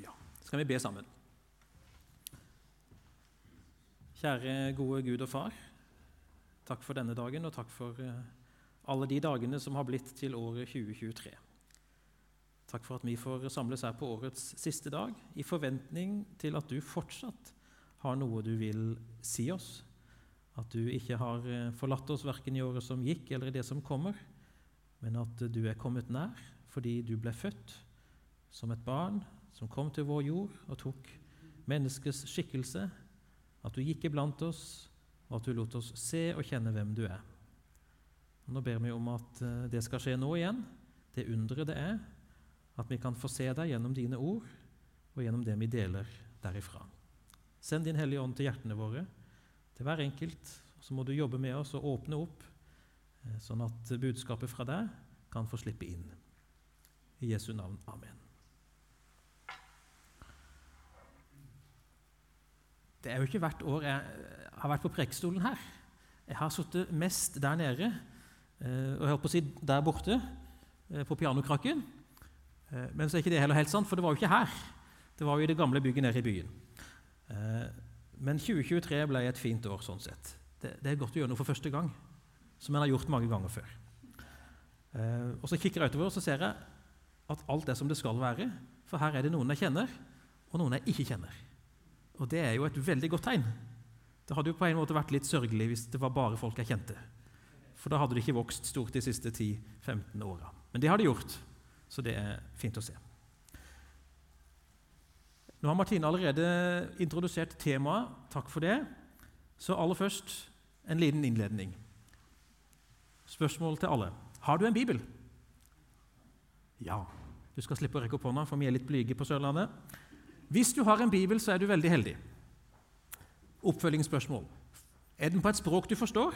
Ja, skal vi be sammen. Kjære gode Gud og Far. Takk for denne dagen, og takk for eh, alle de dagene som har blitt til året 2023. Takk for at vi får samles her på årets siste dag i forventning til at du fortsatt har noe du vil si oss. At du ikke har eh, forlatt oss verken i året som gikk eller i det som kommer, men at du er kommet nær fordi du ble født som et barn som kom til vår jord og tok menneskets skikkelse, at du gikk iblant oss, og at du lot oss se og kjenne hvem du er. Og nå ber vi om at eh, det skal skje nå igjen, det underet det er, at vi kan få se deg gjennom dine ord og gjennom det vi deler derifra. Send Din Hellige Ånd til hjertene våre, til hver enkelt. Så må du jobbe med oss og åpne opp, eh, sånn at budskapet fra deg kan få slippe inn. I Jesu navn. Amen. Det er jo ikke hvert år jeg har vært på prekestolen her. Jeg har sittet mest der nede, eh, og jeg holdt på å si der borte, eh, på pianokrakken. Men så er ikke det heller helt sant, for det var jo ikke her. Det var jo i det gamle bygget nede i byen. Men 2023 ble et fint år sånn sett. Det er godt å gjøre noe for første gang, som en har gjort mange ganger før. Og Så kikker jeg utover og så ser jeg at alt er som det skal være. For her er det noen jeg kjenner, og noen jeg ikke kjenner. Og det er jo et veldig godt tegn. Det hadde jo på en måte vært litt sørgelig hvis det var bare folk jeg kjente. For da hadde det ikke vokst stort de siste 10-15 åra. Men det har det gjort, så det er fint å se. Nå har Martine allerede introdusert temaet. Takk for det. Så aller først en liten innledning. Spørsmål til alle. Har du en bibel? Ja. Du skal slippe å rekke opp hånda, for vi er litt blyge på Sørlandet. Hvis du har en bibel, så er du veldig heldig. Oppfølgingsspørsmål. Er den på et språk du forstår?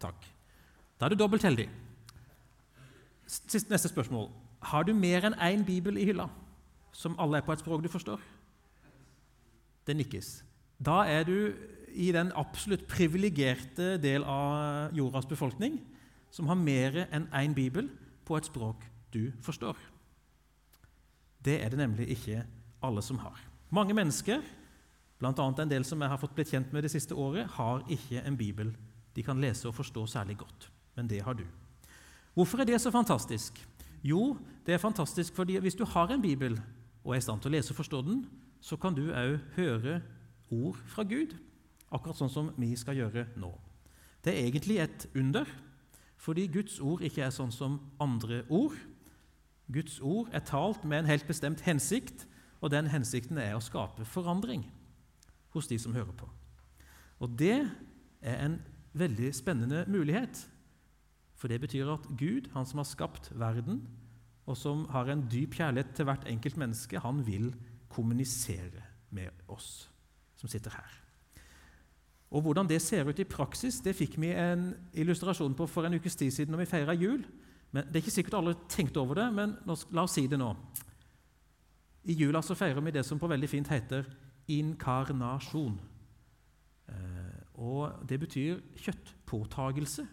Takk. Da er du dobbelt heldig. Sist, neste spørsmål. Har du mer enn én bibel i hylla, som alle er på et språk du forstår? Det nikkes. Da er du i den absolutt privilegerte del av jordas befolkning som har mer enn én bibel på et språk du forstår. Det er det nemlig ikke alle som har. Mange mennesker, bl.a. en del som jeg har fått blitt kjent med det siste året, har ikke en bibel de kan lese og forstå særlig godt. Men det har du. Hvorfor er det så fantastisk? Jo, det er fantastisk fordi hvis du har en bibel og er i stand til å lese og forstå den, så kan du òg høre ord fra Gud, akkurat sånn som vi skal gjøre nå. Det er egentlig et under, fordi Guds ord ikke er sånn som andre ord. Guds ord er talt med en helt bestemt hensikt, og den hensikten er å skape forandring hos de som hører på. Og det er en veldig spennende mulighet, for det betyr at Gud, han som har skapt verden, og som har en dyp kjærlighet til hvert enkelt menneske, han vil kommunisere med oss som sitter her. Og Hvordan det ser ut i praksis, det fikk vi en illustrasjon på for en ukes tid siden når vi feira jul. Men Det er ikke sikkert alle tenkte over det, men la oss si det nå. I jula så feirer vi det som på veldig fint heter inkarnasjon. Eh, og Det betyr kjøttpåtagelse.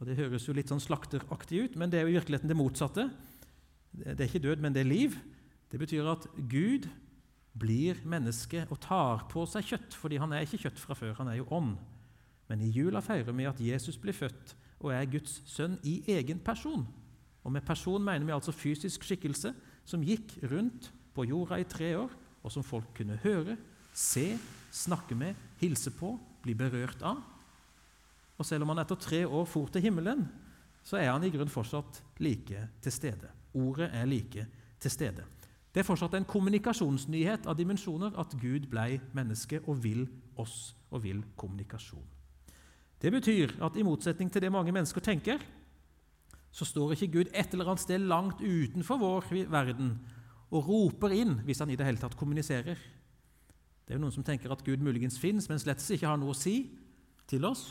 Og Det høres jo litt sånn slakteraktig ut, men det er jo i virkeligheten det motsatte. Det er ikke død, men det er liv. Det betyr at Gud blir menneske og tar på seg kjøtt, fordi han er ikke kjøtt fra før, han er jo ånd. Men i jula feirer vi at Jesus blir født og er Guds sønn i egen person. Og med person mener vi altså fysisk skikkelse som gikk rundt på jorda i tre år, og som folk kunne høre, se, snakke med, hilse på, bli berørt av. Og selv om han etter tre år for til himmelen, så er han i grunn fortsatt like til stede. Ordet er like til stede. Det er fortsatt en kommunikasjonsnyhet av dimensjoner at Gud ble menneske og vil oss og vil kommunikasjon. Det betyr at i motsetning til det mange mennesker tenker, så står ikke Gud et eller annet sted langt utenfor vår verden og roper inn hvis han i det hele tatt kommuniserer. Det er jo Noen som tenker at Gud muligens fins, men slett ikke har noe å si til oss.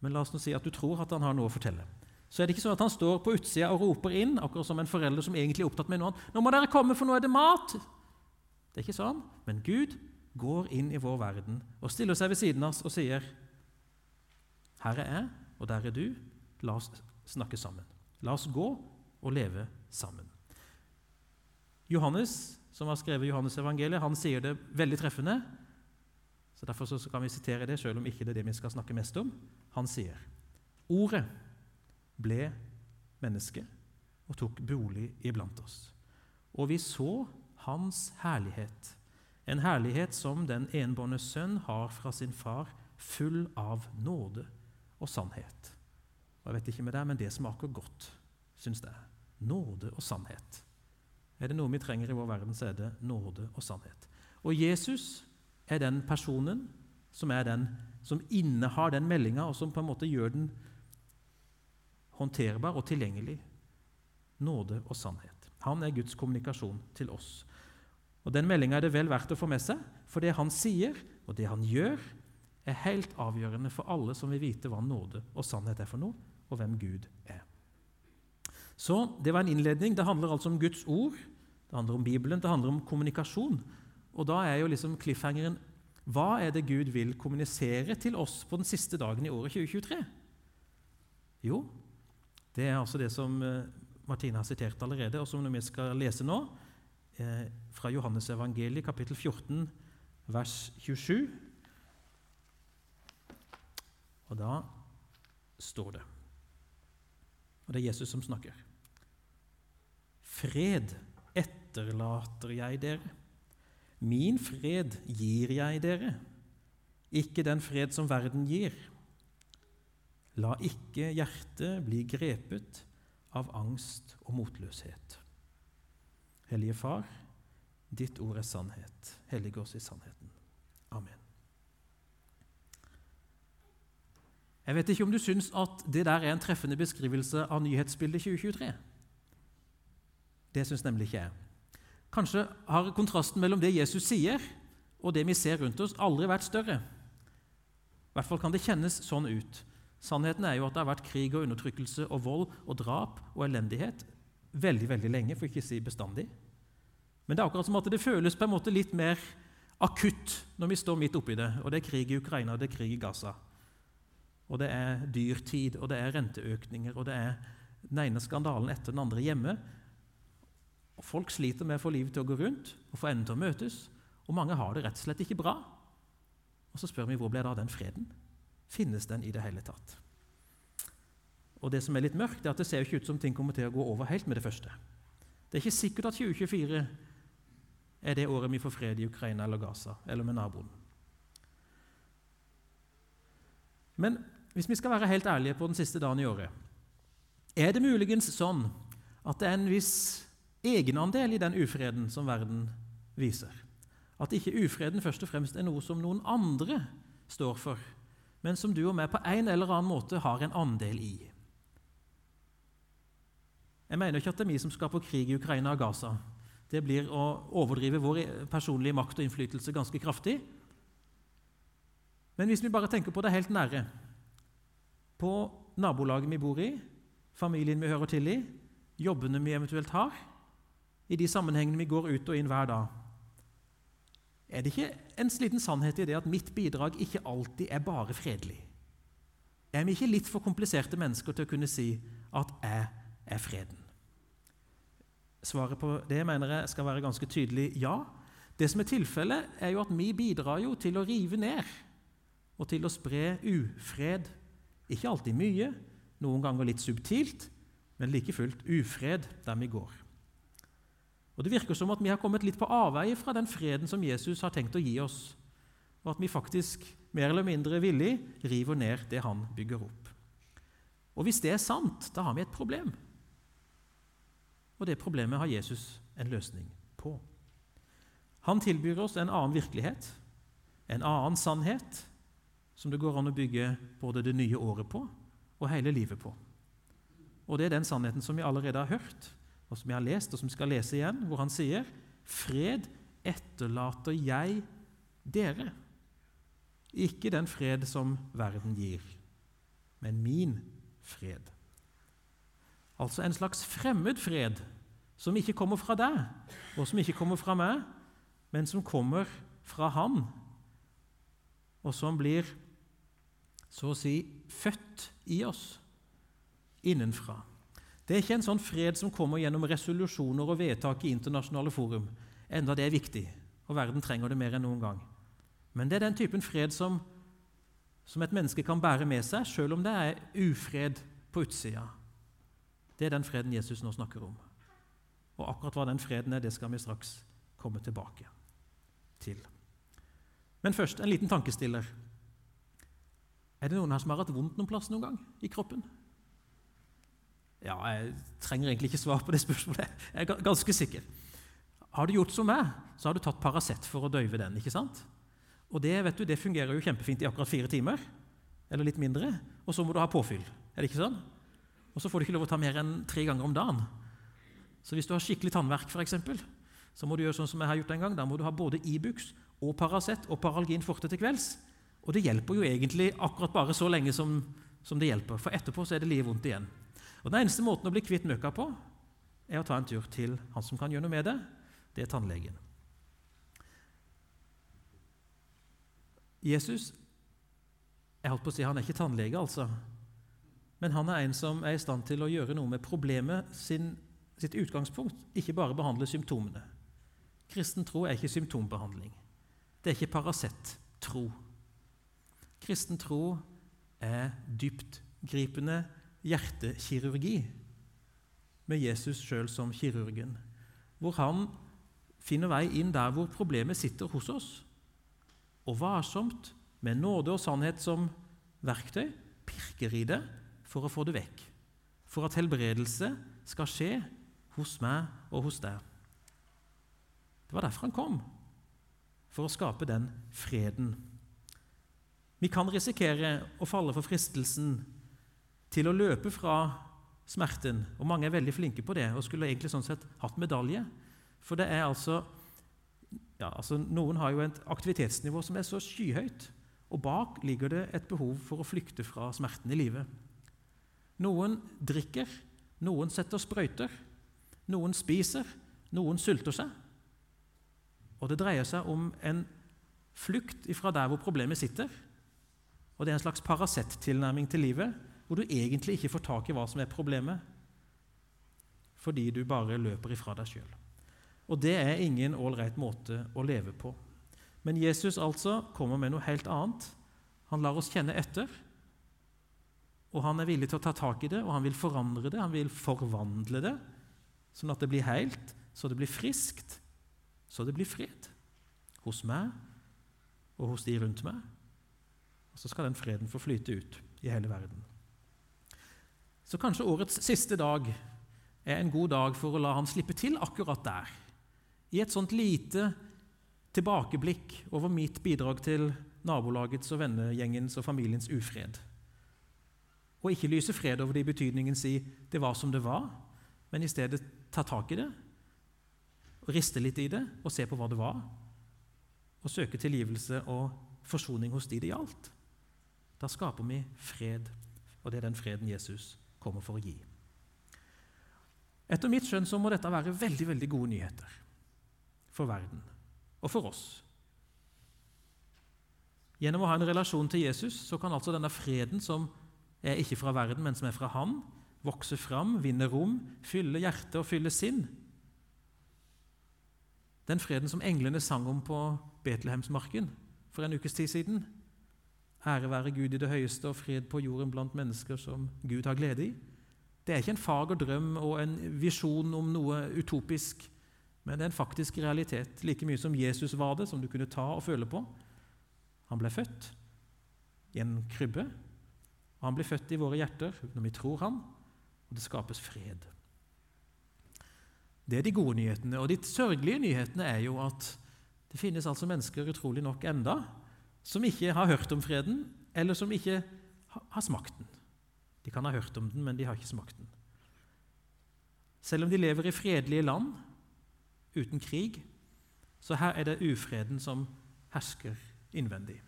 Men la oss nå si at du tror at han har noe å fortelle så er det ikke sånn at han står på utsida og roper inn, akkurat som en forelder som egentlig er opptatt med noe annet. 'Nå må dere komme, for nå er det mat!' Det er ikke sånn. Men Gud går inn i vår verden og stiller seg ved siden av oss og sier, 'Her er jeg, og der er du. La oss snakke sammen. La oss gå og leve sammen.' Johannes, som har skrevet Johannes evangeliet, han sier det veldig treffende. så Derfor så kan vi sitere det, selv om ikke det er det vi skal snakke mest om. Han sier Ordet ble menneske og tok bolig iblant oss. Og vi så Hans herlighet, en herlighet som den enbårne sønn har fra sin far, full av nåde og sannhet. Jeg vet ikke med deg, men det smaker godt, syns jeg. Nåde og sannhet. Er det noe vi trenger i vår verden, så er det nåde og sannhet. Og Jesus er den personen som, er den, som innehar den meldinga, og som på en måte gjør den håndterbar og tilgjengelig. Nåde og sannhet. Han er Guds kommunikasjon til oss. Og Den meldinga er det vel verdt å få med seg, for det han sier, og det han gjør, er helt avgjørende for alle som vil vite hva nåde og sannhet er for noe, og hvem Gud er. Så Det var en innledning. Det handler altså om Guds ord, det handler om Bibelen, det handler om kommunikasjon. Og da er jo liksom cliffhangeren hva er det Gud vil kommunisere til oss på den siste dagen i året 2023? Jo, det er altså det som eh, Martine har sitert allerede, og som vi skal lese nå, eh, fra Johannes evangeliet, kapittel 14, vers 27. Og da står det Og det er Jesus som snakker. Fred etterlater jeg dere. Min fred gir jeg dere, ikke den fred som verden gir. La ikke hjertet bli grepet av angst og motløshet. Hellige Far, ditt ord er sannhet. Hellig oss i sannheten. Amen. Jeg vet ikke om du syns at det der er en treffende beskrivelse av nyhetsbildet 2023. Det syns nemlig ikke jeg. Kanskje har kontrasten mellom det Jesus sier, og det vi ser rundt oss, aldri vært større. I hvert fall kan det kjennes sånn ut. Sannheten er jo at det har vært krig og undertrykkelse og vold og drap og elendighet veldig veldig lenge, for ikke å si bestandig. Men det er akkurat som at det føles på en måte litt mer akutt når vi står midt oppi det. Og det er krig i Ukraina, og det er krig i Gaza. Og det er dyrtid, og det er renteøkninger, og det er den ene skandalen etter den andre hjemme. Og Folk sliter med å få livet til å gå rundt og få endene til å møtes. Og mange har det rett og slett ikke bra. Og så spør vi hvor ble det av den freden? Finnes den i det hele tatt? Og Det som er litt mørkt, er at det ser ikke ut som ting kommer til å gå over helt med det første. Det er ikke sikkert at 2024 er det året vi får fred i Ukraina eller Gaza eller med naboen. Men hvis vi skal være helt ærlige på den siste dagen i året, er det muligens sånn at det er en viss egenandel i den ufreden som verden viser. At ikke ufreden først og fremst er noe som noen andre står for, men som du og meg på en eller annen måte har en andel i. Jeg mener ikke at det er vi som skaper krig i Ukraina og Gaza. Det blir å overdrive vår personlige makt og innflytelse ganske kraftig. Men hvis vi bare tenker på det helt nære På nabolaget vi bor i, familien vi hører til i, jobbene vi eventuelt har, i de sammenhengene vi går ut og inn hver dag. Er det ikke en liten sannhet i det at mitt bidrag ikke alltid er bare fredelig? Er vi ikke litt for kompliserte mennesker til å kunne si at 'jeg er freden'? Svaret på det mener jeg skal være ganske tydelig ja. Det som er tilfellet, er jo at vi bidrar jo til å rive ned og til å spre ufred. Ikke alltid mye, noen ganger litt subtilt, men like fullt ufred der vi går. Og Det virker som at vi har kommet litt på avveie fra den freden som Jesus har tenkt å gi oss, og at vi faktisk mer eller mindre villig river ned det han bygger opp. Og Hvis det er sant, da har vi et problem. Og det problemet har Jesus en løsning på. Han tilbyr oss en annen virkelighet, en annen sannhet, som det går an å bygge både det nye året på og hele livet på. Og det er den sannheten som vi allerede har hørt, og som vi har lest, og som vi skal lese igjen, hvor han sier Fred etterlater jeg dere. Ikke den fred som verden gir, men min fred. Altså en slags fremmed fred som ikke kommer fra deg, og som ikke kommer fra meg, men som kommer fra Han, og som blir så å si født i oss innenfra. Det er ikke en sånn fred som kommer gjennom resolusjoner og vedtak i internasjonale forum, enda det er viktig, og verden trenger det mer enn noen gang. Men det er den typen fred som, som et menneske kan bære med seg, selv om det er ufred på utsida. Det er den freden Jesus nå snakker om. Og akkurat hva den freden er, det skal vi straks komme tilbake til. Men først en liten tankestiller. Er det noen her som har hatt vondt noen plass noen gang i kroppen? Ja, jeg trenger egentlig ikke svar på det spørsmålet. Jeg er ganske sikker. Har du gjort som meg, så har du tatt Paracet for å døyve den. ikke sant? Og det, vet du, det fungerer jo kjempefint i akkurat fire timer, eller litt mindre. Og så må du ha påfyll. Er det ikke sånn? Og så får du ikke lov å ta mer enn tre ganger om dagen. Så hvis du har skikkelig tannverk, eksempel, så må du gjøre sånn som jeg har gjort en gang. Da må du ha både Ibux og Paracet og Paralgin forte til kvelds. Og det hjelper jo egentlig akkurat bare så lenge som, som det hjelper, for etterpå så er det livet vondt igjen. Og Den eneste måten å bli kvitt møkka på, er å ta en tur til han som kan gjøre noe med det. Det er tannlegen. Jesus jeg holdt på å si, Han er ikke tannlege, altså. Men han er en som er i stand til å gjøre noe med problemet sin, sitt utgangspunkt, ikke bare behandle symptomene. Kristen tro er ikke symptombehandling. Det er ikke Paracet-tro. Kristen tro er dyptgripende hjertekirurgi med Jesus sjøl som kirurgen, hvor han finner vei inn der hvor problemet sitter hos oss, og varsomt, med nåde og sannhet som verktøy, pirker i det for å få det vekk, for at helbredelse skal skje hos meg og hos deg. Det var derfor han kom, for å skape den freden. Vi kan risikere å falle for fristelsen til å løpe fra smerten. Og mange er veldig flinke på det og skulle egentlig sånn sett hatt medalje. For det er altså, ja, altså Noen har jo et aktivitetsnivå som er så skyhøyt, og bak ligger det et behov for å flykte fra smerten i livet. Noen drikker, noen setter sprøyter, noen spiser, noen sulter seg. Og det dreier seg om en flukt fra der hvor problemet sitter. Og det er en slags Paracet-tilnærming til livet hvor du egentlig ikke får tak i hva som er problemet, fordi du bare løper ifra deg sjøl. Og det er ingen ålreit måte å leve på. Men Jesus altså kommer med noe helt annet. Han lar oss kjenne etter, og han er villig til å ta tak i det, og han vil forandre det, han vil forvandle det, sånn at det blir helt, så det blir friskt, så det blir fred. Hos meg og hos de rundt meg. Og så skal den freden få flyte ut i hele verden. Så kanskje årets siste dag er en god dag for å la han slippe til akkurat der. I et sånt lite tilbakeblikk over mitt bidrag til nabolagets og vennegjengens og familiens ufred. Og ikke lyse fred over det i betydningen si 'det var som det var', men i stedet ta tak i det, riste litt i det og se på hva det var, og søke tilgivelse og forsoning hos de det gjaldt. Da skaper vi fred, og det er den freden Jesus kommer for å gi. Etter mitt skjønn så må dette være veldig, veldig gode nyheter for verden og for oss. Gjennom å ha en relasjon til Jesus så kan altså denne freden, som er ikke fra verden, men som er fra Han, vokse fram, vinne rom, fylle hjerte og fylle sinn. Den freden som englene sang om på Betlehemsmarken for en ukes tid siden. Ære være Gud i det høyeste og fred på jorden blant mennesker som Gud har glede i. Det er ikke en fager drøm og en visjon om noe utopisk, men det er en faktisk realitet, like mye som Jesus var det, som du kunne ta og føle på. Han ble født i en krybbe, og han blir født i våre hjerter når vi tror han, og det skapes fred. Det er de gode nyhetene. Og de sørgelige nyhetene er jo at det finnes altså mennesker utrolig nok enda som ikke har hørt om freden, eller som ikke har smakt den. De kan ha hørt om den, men de har ikke smakt den. Selv om de lever i fredelige land uten krig, så her er det ufreden som hersker innvendig.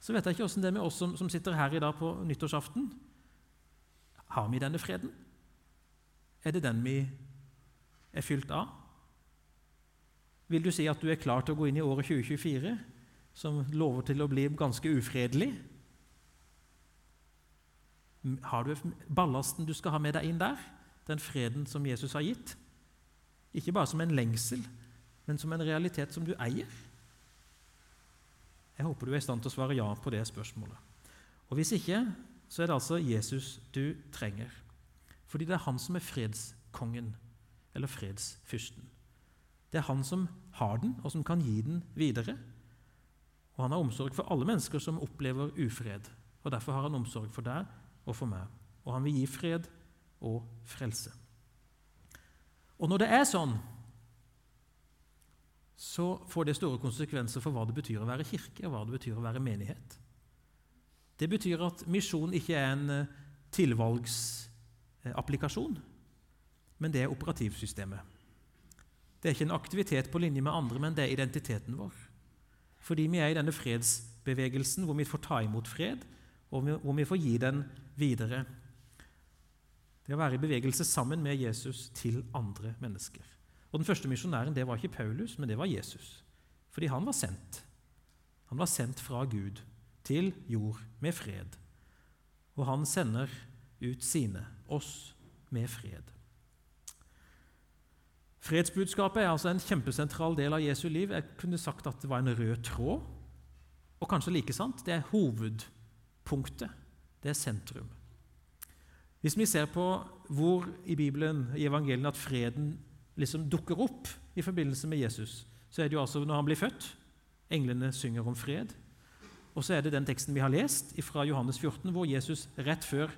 Så vet jeg ikke åssen det er med oss som, som sitter her i dag på nyttårsaften. Har vi denne freden? Er det den vi er fylt av? Vil du si at du er klar til å gå inn i året 2024 som lover til å bli ganske ufredelig? Har du ballasten du skal ha med deg inn der? den freden som Jesus har gitt? Ikke bare som en lengsel, men som en realitet som du eier? Jeg håper du er i stand til å svare ja på det spørsmålet. Og Hvis ikke, så er det altså Jesus du trenger. Fordi det er han som er fredskongen, eller fredsfyrsten. Det er han som har den, og som kan gi den videre. Og han har omsorg for alle mennesker som opplever ufred. Og Derfor har han omsorg for deg og for meg. Og han vil gi fred og frelse. Og når det er sånn, så får det store konsekvenser for hva det betyr å være kirke, og hva det betyr å være menighet. Det betyr at misjon ikke er en eh, tilvalgsapplikasjon, men det er operativsystemet. Det er ikke en aktivitet på linje med andre, men det er identiteten vår. Fordi vi er i denne fredsbevegelsen hvor vi får ta imot fred, og hvor vi får gi den videre. Det å være i bevegelse sammen med Jesus til andre mennesker. Og Den første misjonæren det var ikke Paulus, men det var Jesus. Fordi han var sendt. Han var sendt fra Gud til jord med fred. Og han sender ut sine, oss, med fred. Fredsbudskapet er altså en kjempesentral del av Jesu liv. Jeg kunne sagt at det var en rød tråd. Og kanskje like sant, det er hovedpunktet. Det er sentrum. Hvis vi ser på hvor i Bibelen, i evangeliene, at freden liksom dukker opp i forbindelse med Jesus, så er det jo altså når han blir født. Englene synger om fred. Og så er det den teksten vi har lest fra Johannes 14, hvor Jesus rett før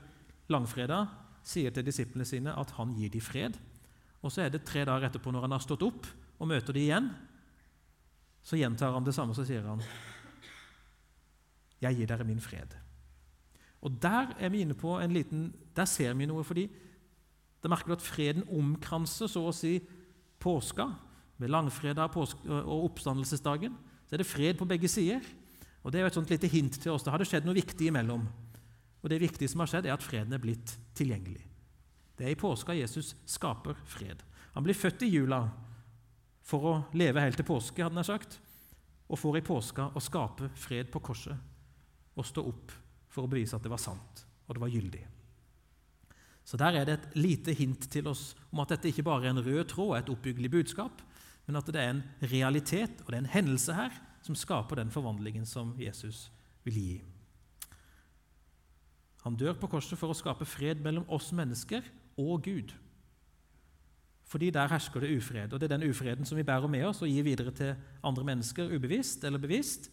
langfredag sier til disiplene sine at han gir dem fred. Og så er det tre dager etterpå, når han har stått opp og møter dem igjen, så gjentar han det samme, så sier han, 'Jeg gir dere min fred'. Og Der er vi inne på en liten, der ser vi noe, fordi det merker du at freden omkranser så å si påska. Med langfredag og oppstandelsesdagen så er det fred på begge sider. Og Det er jo et sånt lite hint til oss. Det hadde skjedd noe viktig imellom. Og Det viktige som har skjedd, er at freden er blitt tilgjengelig. Det er i påska Jesus skaper fred. Han blir født i jula for å leve helt til påske, hadde han sagt, og får i påska å skape fred på korset og stå opp for å bevise at det var sant, og det var gyldig. Så Der er det et lite hint til oss om at dette ikke bare er en rød tråd, et oppbyggelig budskap, men at det er en realitet og det er en hendelse her som skaper den forvandlingen som Jesus vil gi. Han dør på korset for å skape fred mellom oss mennesker og Gud. Fordi der hersker det ufred. Og det er den ufreden som vi bærer med oss og gir videre til andre mennesker ubevisst eller bevisst,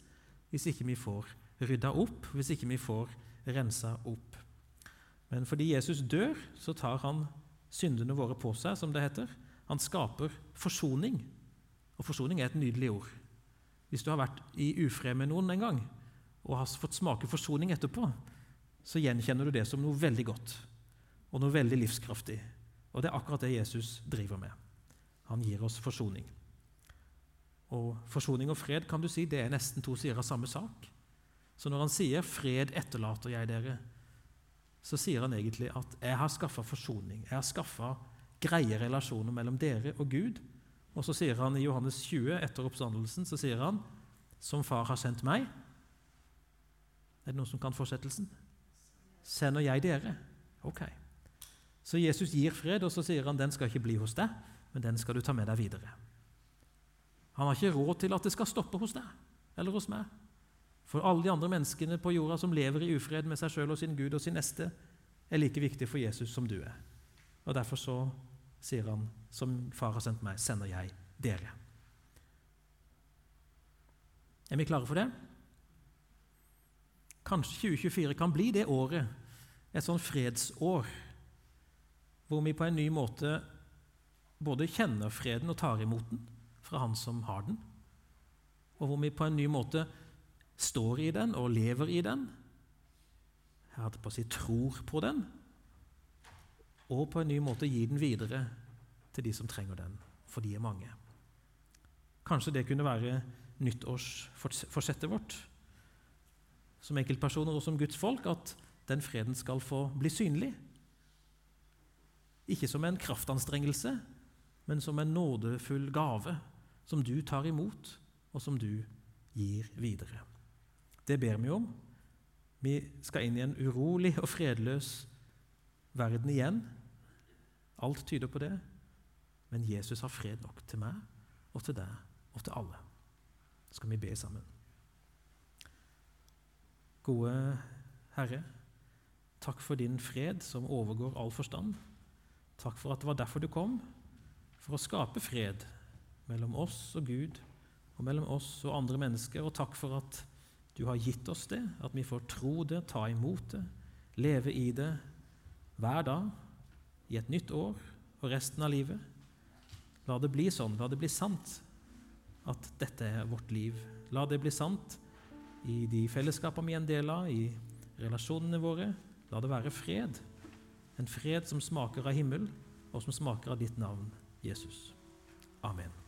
hvis ikke vi får rydda opp, hvis ikke vi får rensa opp. Men fordi Jesus dør, så tar han syndene våre på seg, som det heter. Han skaper forsoning. Og forsoning er et nydelig ord. Hvis du har vært i ufred med noen en gang og har fått smake forsoning etterpå, så gjenkjenner du det som noe veldig godt og noe veldig livskraftig. Og det er akkurat det Jesus driver med. Han gir oss forsoning. Og Forsoning og fred kan du si, det er nesten to sider av samme sak. Så når han sier 'fred etterlater jeg dere', så sier han egentlig at 'jeg har skaffa forsoning'. Jeg har skaffa greie relasjoner mellom dere og Gud. Og så sier han i Johannes 20, etter oppstandelsen, så sier han 'som far har sendt meg'. Er det noen som kan fortsettelsen? Sender jeg dere? Ok. Så Jesus gir fred, og så sier han den skal ikke bli hos deg, men den skal du ta med deg videre. Han har ikke råd til at det skal stoppe hos deg eller hos meg. For alle de andre menneskene på jorda som lever i ufred med seg sjøl og sin Gud og sin neste, er like viktig for Jesus som du er. Og Derfor så sier han, som far har sendt meg, sender jeg dere. Er vi klare for det? Kanskje 2024 kan bli det året, et sånn fredsår, hvor vi på en ny måte både kjenner freden og tar imot den fra Han som har den, og hvor vi på en ny måte står i den og lever i den. Jeg hadde på å si tror på den, og på en ny måte gir den videre til de som trenger den, for de er mange. Kanskje det kunne være nyttårsforsettet vårt som enkeltpersoner og som Guds folk, at den freden skal få bli synlig. Ikke som en kraftanstrengelse, men som en nådefull gave som du tar imot, og som du gir videre. Det ber vi om. Vi skal inn i en urolig og fredløs verden igjen. Alt tyder på det. Men Jesus har fred nok til meg og til deg og til alle. Så skal vi be sammen. Gode Herre, takk for din fred som overgår all forstand. Takk for at det var derfor du kom, for å skape fred mellom oss og Gud og mellom oss og andre mennesker. Og takk for at du har gitt oss det, at vi får tro det, ta imot det, leve i det hver dag, i et nytt år og resten av livet. La det bli sånn, la det bli sant at dette er vårt liv. La det bli sant i de fellesskapene vi er en del av, i relasjonene våre. La det være fred. En fred som smaker av himmel, og som smaker av ditt navn, Jesus. Amen.